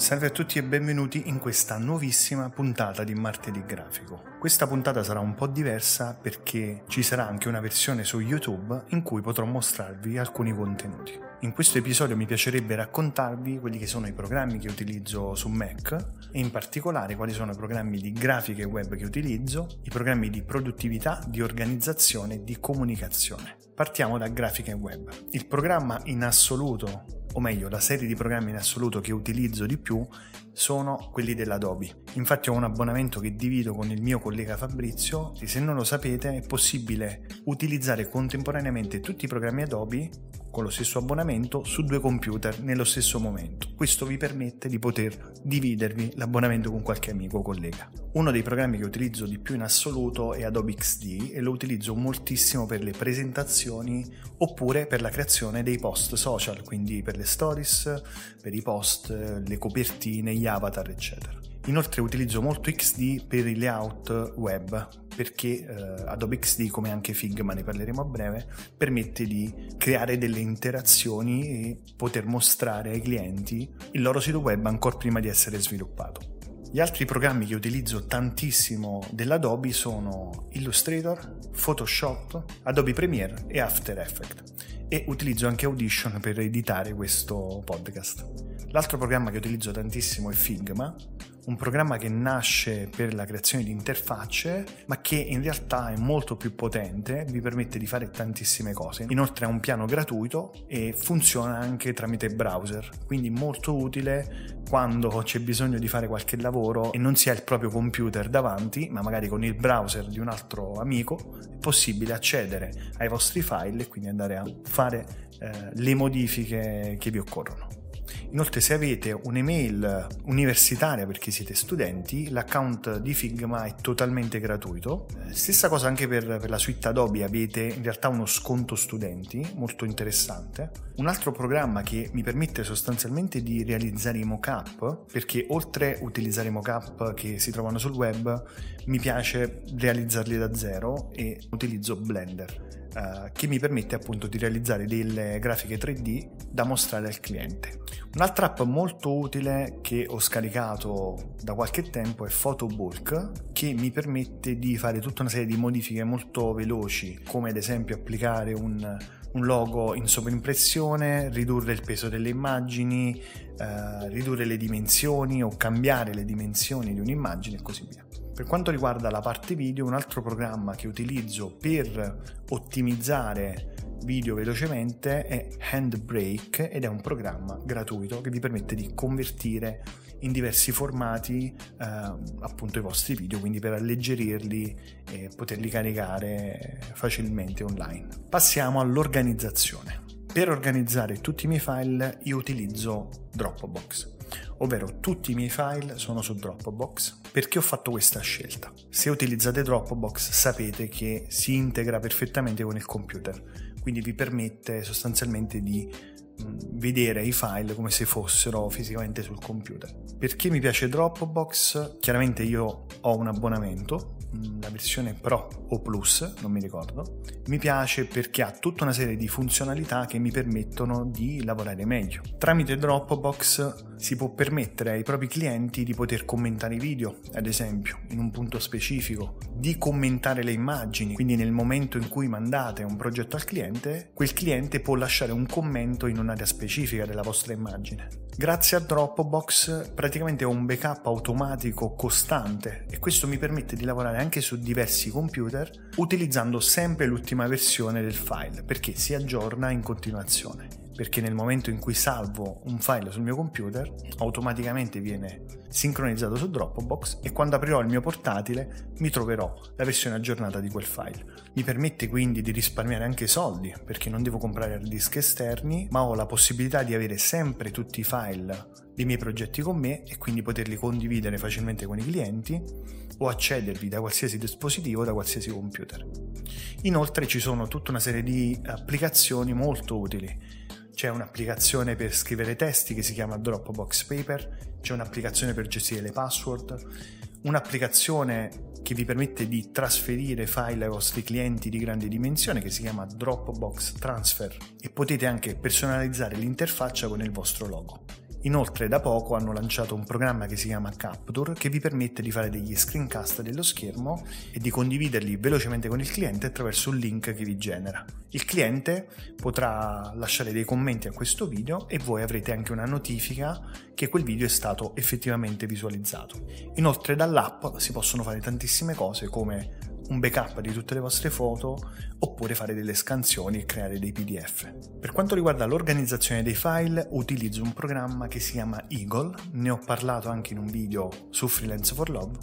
Salve a tutti e benvenuti in questa nuovissima puntata di Martedì Grafico. Questa puntata sarà un po' diversa perché ci sarà anche una versione su YouTube in cui potrò mostrarvi alcuni contenuti. In questo episodio mi piacerebbe raccontarvi quelli che sono i programmi che utilizzo su Mac e in particolare quali sono i programmi di grafica e web che utilizzo, i programmi di produttività, di organizzazione e di comunicazione. Partiamo da grafica e web. Il programma in assoluto o meglio la serie di programmi in assoluto che utilizzo di più sono quelli dell'Adobe. Infatti ho un abbonamento che divido con il mio collega Fabrizio e se non lo sapete è possibile utilizzare contemporaneamente tutti i programmi Adobe con lo stesso abbonamento su due computer nello stesso momento. Questo vi permette di poter dividervi l'abbonamento con qualche amico o collega. Uno dei programmi che utilizzo di più in assoluto è Adobe XD e lo utilizzo moltissimo per le presentazioni oppure per la creazione dei post social, quindi per le stories, per i post, le copertine, gli avatar, eccetera. Inoltre utilizzo molto XD per i layout web perché eh, Adobe XD, come anche Figma, ne parleremo a breve, permette di creare delle interazioni e poter mostrare ai clienti il loro sito web ancora prima di essere sviluppato. Gli altri programmi che utilizzo tantissimo dell'Adobe sono Illustrator, Photoshop, Adobe Premiere e After Effects e utilizzo anche Audition per editare questo podcast. L'altro programma che utilizzo tantissimo è Figma, un programma che nasce per la creazione di interfacce, ma che in realtà è molto più potente, vi permette di fare tantissime cose. Inoltre ha un piano gratuito e funziona anche tramite browser, quindi molto utile quando c'è bisogno di fare qualche lavoro e non si ha il proprio computer davanti, ma magari con il browser di un altro amico è possibile accedere ai vostri file e quindi andare a fare eh, le modifiche che vi occorrono. Inoltre se avete un'email universitaria perché siete studenti, l'account di Figma è totalmente gratuito. Eh, stessa cosa anche per, per la suite Adobe, avete in realtà uno sconto studenti molto interessante. Un altro programma che mi permette sostanzialmente di realizzare i mockup, perché oltre a utilizzare i mockup che si trovano sul web, mi piace realizzarli da zero e utilizzo Blender eh, che mi permette appunto di realizzare delle grafiche 3D da mostrare al cliente. Un'altra app molto utile che ho scaricato da qualche tempo è Photobulk che mi permette di fare tutta una serie di modifiche molto veloci come ad esempio applicare un, un logo in sovrimpressione, ridurre il peso delle immagini, eh, ridurre le dimensioni o cambiare le dimensioni di un'immagine e così via. Per quanto riguarda la parte video, un altro programma che utilizzo per ottimizzare video velocemente è Handbrake ed è un programma gratuito che vi permette di convertire in diversi formati eh, appunto i vostri video, quindi per alleggerirli e poterli caricare facilmente online. Passiamo all'organizzazione. Per organizzare tutti i miei file io utilizzo Dropbox ovvero tutti i miei file sono su Dropbox. Perché ho fatto questa scelta? Se utilizzate Dropbox sapete che si integra perfettamente con il computer, quindi vi permette sostanzialmente di vedere i file come se fossero fisicamente sul computer. Perché mi piace Dropbox? Chiaramente io ho un abbonamento, la versione Pro o Plus, non mi ricordo. Mi piace perché ha tutta una serie di funzionalità che mi permettono di lavorare meglio. Tramite Dropbox si può permettere ai propri clienti di poter commentare i video, ad esempio, in un punto specifico, di commentare le immagini, quindi nel momento in cui mandate un progetto al cliente, quel cliente può lasciare un commento in un'area specifica della vostra immagine. Grazie a Dropbox praticamente ho un backup automatico costante e questo mi permette di lavorare anche su diversi computer utilizzando sempre l'ultima versione del file perché si aggiorna in continuazione perché nel momento in cui salvo un file sul mio computer automaticamente viene sincronizzato su Dropbox e quando aprirò il mio portatile mi troverò la versione aggiornata di quel file. Mi permette quindi di risparmiare anche soldi perché non devo comprare hard disk esterni ma ho la possibilità di avere sempre tutti i file dei miei progetti con me e quindi poterli condividere facilmente con i clienti o accedervi da qualsiasi dispositivo, da qualsiasi computer. Inoltre ci sono tutta una serie di applicazioni molto utili c'è un'applicazione per scrivere testi che si chiama Dropbox Paper, c'è un'applicazione per gestire le password, un'applicazione che vi permette di trasferire file ai vostri clienti di grande dimensione che si chiama Dropbox Transfer e potete anche personalizzare l'interfaccia con il vostro logo. Inoltre da poco hanno lanciato un programma che si chiama Capture che vi permette di fare degli screencast dello schermo e di condividerli velocemente con il cliente attraverso un link che vi genera. Il cliente potrà lasciare dei commenti a questo video e voi avrete anche una notifica che quel video è stato effettivamente visualizzato. Inoltre dall'app si possono fare tantissime cose come un backup di tutte le vostre foto oppure fare delle scansioni e creare dei PDF. Per quanto riguarda l'organizzazione dei file, utilizzo un programma che si chiama Eagle, ne ho parlato anche in un video su Freelance for Love.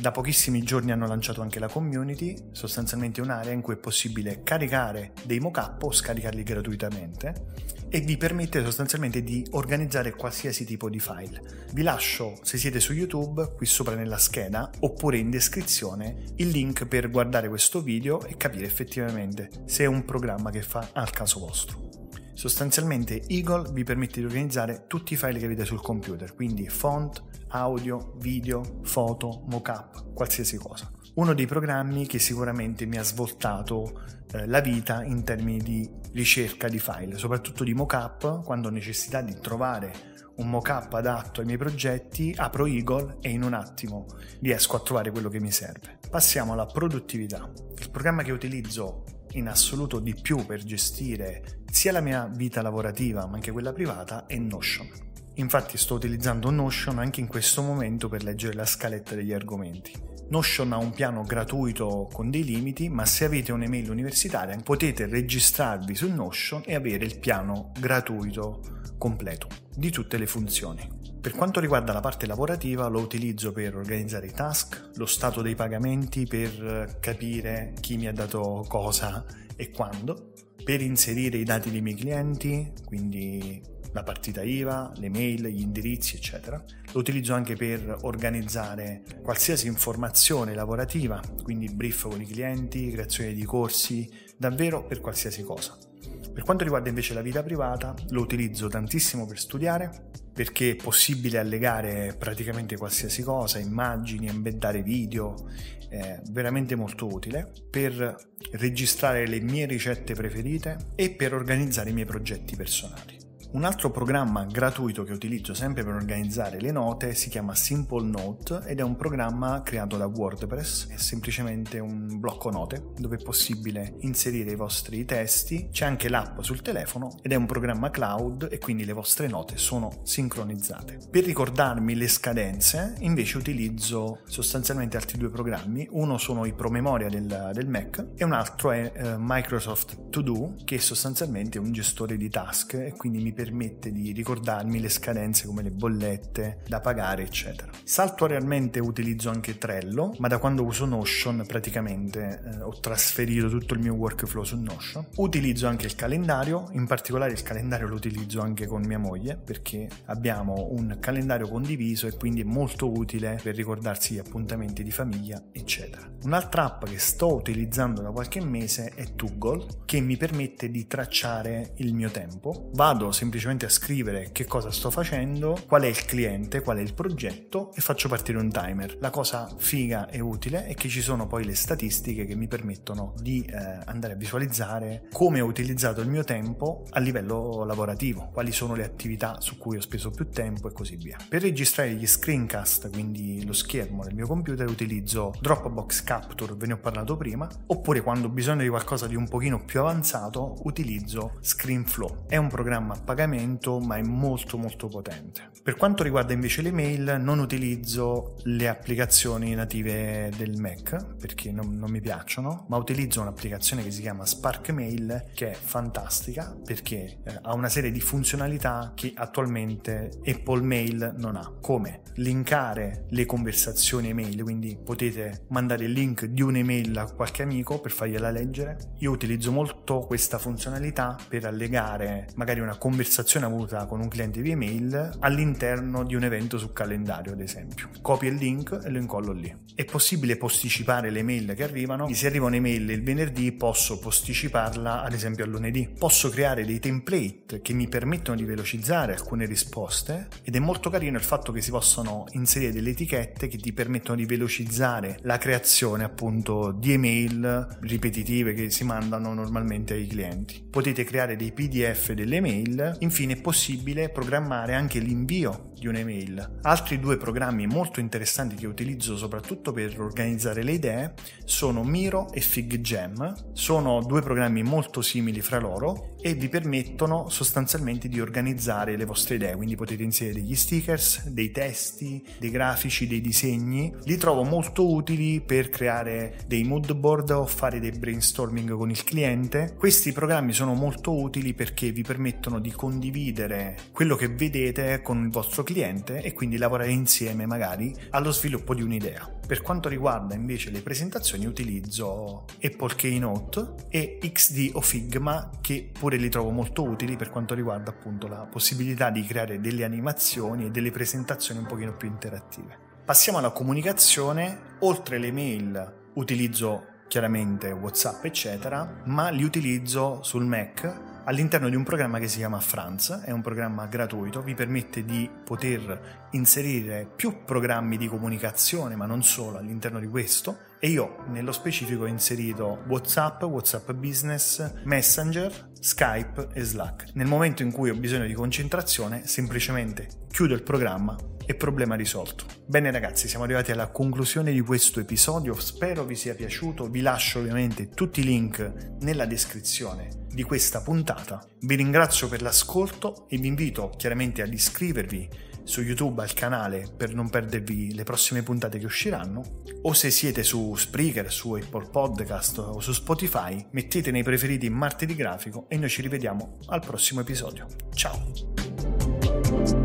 Da pochissimi giorni hanno lanciato anche la community, sostanzialmente un'area in cui è possibile caricare dei mockup o scaricarli gratuitamente e vi permette sostanzialmente di organizzare qualsiasi tipo di file. Vi lascio, se siete su YouTube, qui sopra nella scheda oppure in descrizione il link per guardare questo video e capire effettivamente se è un programma che fa al caso vostro. Sostanzialmente Eagle vi permette di organizzare tutti i file che avete sul computer, quindi font, audio, video, foto, mockup, qualsiasi cosa. Uno dei programmi che sicuramente mi ha svoltato eh, la vita in termini di ricerca di file, soprattutto di mockup, quando ho necessità di trovare un mockup adatto ai miei progetti, apro Eagle e in un attimo riesco a trovare quello che mi serve. Passiamo alla produttività. Il programma che utilizzo in assoluto di più per gestire sia la mia vita lavorativa ma anche quella privata è Notion. Infatti sto utilizzando Notion anche in questo momento per leggere la scaletta degli argomenti. Notion ha un piano gratuito con dei limiti, ma se avete un'email universitaria potete registrarvi su Notion e avere il piano gratuito completo di tutte le funzioni. Per quanto riguarda la parte lavorativa lo utilizzo per organizzare i task, lo stato dei pagamenti per capire chi mi ha dato cosa e quando, per inserire i dati dei miei clienti, quindi la partita IVA, le mail, gli indirizzi, eccetera. Lo utilizzo anche per organizzare qualsiasi informazione lavorativa, quindi brief con i clienti, creazione di corsi, davvero per qualsiasi cosa. Per quanto riguarda invece la vita privata, lo utilizzo tantissimo per studiare, perché è possibile allegare praticamente qualsiasi cosa, immagini, embeddare video, è veramente molto utile per registrare le mie ricette preferite e per organizzare i miei progetti personali. Un altro programma gratuito che utilizzo sempre per organizzare le note si chiama Simple Note ed è un programma creato da WordPress, è semplicemente un blocco note dove è possibile inserire i vostri testi, c'è anche l'app sul telefono ed è un programma cloud e quindi le vostre note sono sincronizzate. Per ricordarmi le scadenze invece utilizzo sostanzialmente altri due programmi, uno sono i promemoria del, del Mac e un altro è eh, Microsoft To Do che è sostanzialmente un gestore di task e quindi mi permette di ricordarmi le scadenze come le bollette da pagare, eccetera. Saltuariamente utilizzo anche Trello, ma da quando uso Notion praticamente eh, ho trasferito tutto il mio workflow su Notion. Utilizzo anche il calendario, in particolare il calendario lo utilizzo anche con mia moglie perché abbiamo un calendario condiviso e quindi è molto utile per ricordarsi gli appuntamenti di famiglia, eccetera. Un'altra app che sto utilizzando da qualche mese è Toggle che mi permette di tracciare il mio tempo. Vado semplicemente semplicemente a scrivere che cosa sto facendo, qual è il cliente, qual è il progetto e faccio partire un timer. La cosa figa e utile è che ci sono poi le statistiche che mi permettono di eh, andare a visualizzare come ho utilizzato il mio tempo a livello lavorativo, quali sono le attività su cui ho speso più tempo e così via. Per registrare gli screencast, quindi lo schermo del mio computer, utilizzo Dropbox Capture, ve ne ho parlato prima, oppure quando ho bisogno di qualcosa di un pochino più avanzato utilizzo ScreenFlow. È un programma pagato pagamento ma è molto molto potente. Per quanto riguarda invece le mail non utilizzo le applicazioni native del Mac perché non, non mi piacciono ma utilizzo un'applicazione che si chiama Spark Mail che è fantastica perché eh, ha una serie di funzionalità che attualmente Apple Mail non ha come linkare le conversazioni email quindi potete mandare il link di un'email a qualche amico per fargliela leggere io utilizzo molto questa funzionalità per allegare magari una conversazione conversazione avuta con un cliente via email all'interno di un evento su calendario, ad esempio. Copio il link e lo incollo lì. È possibile posticipare le mail che arrivano. Se arriva un'email il venerdì, posso posticiparla ad esempio al lunedì. Posso creare dei template che mi permettono di velocizzare alcune risposte ed è molto carino il fatto che si possono inserire delle etichette che ti permettono di velocizzare la creazione appunto di email ripetitive che si mandano normalmente ai clienti. Potete creare dei PDF delle mail Infine è possibile programmare anche l'invio di un'email. Altri due programmi molto interessanti che utilizzo soprattutto per organizzare le idee sono Miro e FigJam. Sono due programmi molto simili fra loro e vi permettono sostanzialmente di organizzare le vostre idee, quindi potete inserire degli stickers, dei testi, dei grafici, dei disegni. Li trovo molto utili per creare dei mood board o fare dei brainstorming con il cliente. Questi programmi sono molto utili perché vi permettono di condividere quello che vedete con il vostro cliente e quindi lavorare insieme magari allo sviluppo di un'idea. Per quanto riguarda invece le presentazioni utilizzo Apple Keynote e XD o Figma che pure li trovo molto utili per quanto riguarda appunto la possibilità di creare delle animazioni e delle presentazioni un pochino più interattive. Passiamo alla comunicazione, oltre le mail utilizzo chiaramente WhatsApp eccetera, ma li utilizzo sul Mac all'interno di un programma che si chiama Franz, è un programma gratuito, vi permette di poter inserire più programmi di comunicazione, ma non solo all'interno di questo, e io nello specifico ho inserito WhatsApp, WhatsApp Business, Messenger, Skype e Slack. Nel momento in cui ho bisogno di concentrazione, semplicemente chiudo il programma e problema risolto. Bene ragazzi, siamo arrivati alla conclusione di questo episodio, spero vi sia piaciuto, vi lascio ovviamente tutti i link nella descrizione di questa puntata. Vi ringrazio per l'ascolto e vi invito chiaramente ad iscrivervi su YouTube al canale per non perdervi le prossime puntate che usciranno, o se siete su Spreaker, su Apple Podcast o su Spotify, mettete nei preferiti martedì grafico e noi ci rivediamo al prossimo episodio. Ciao!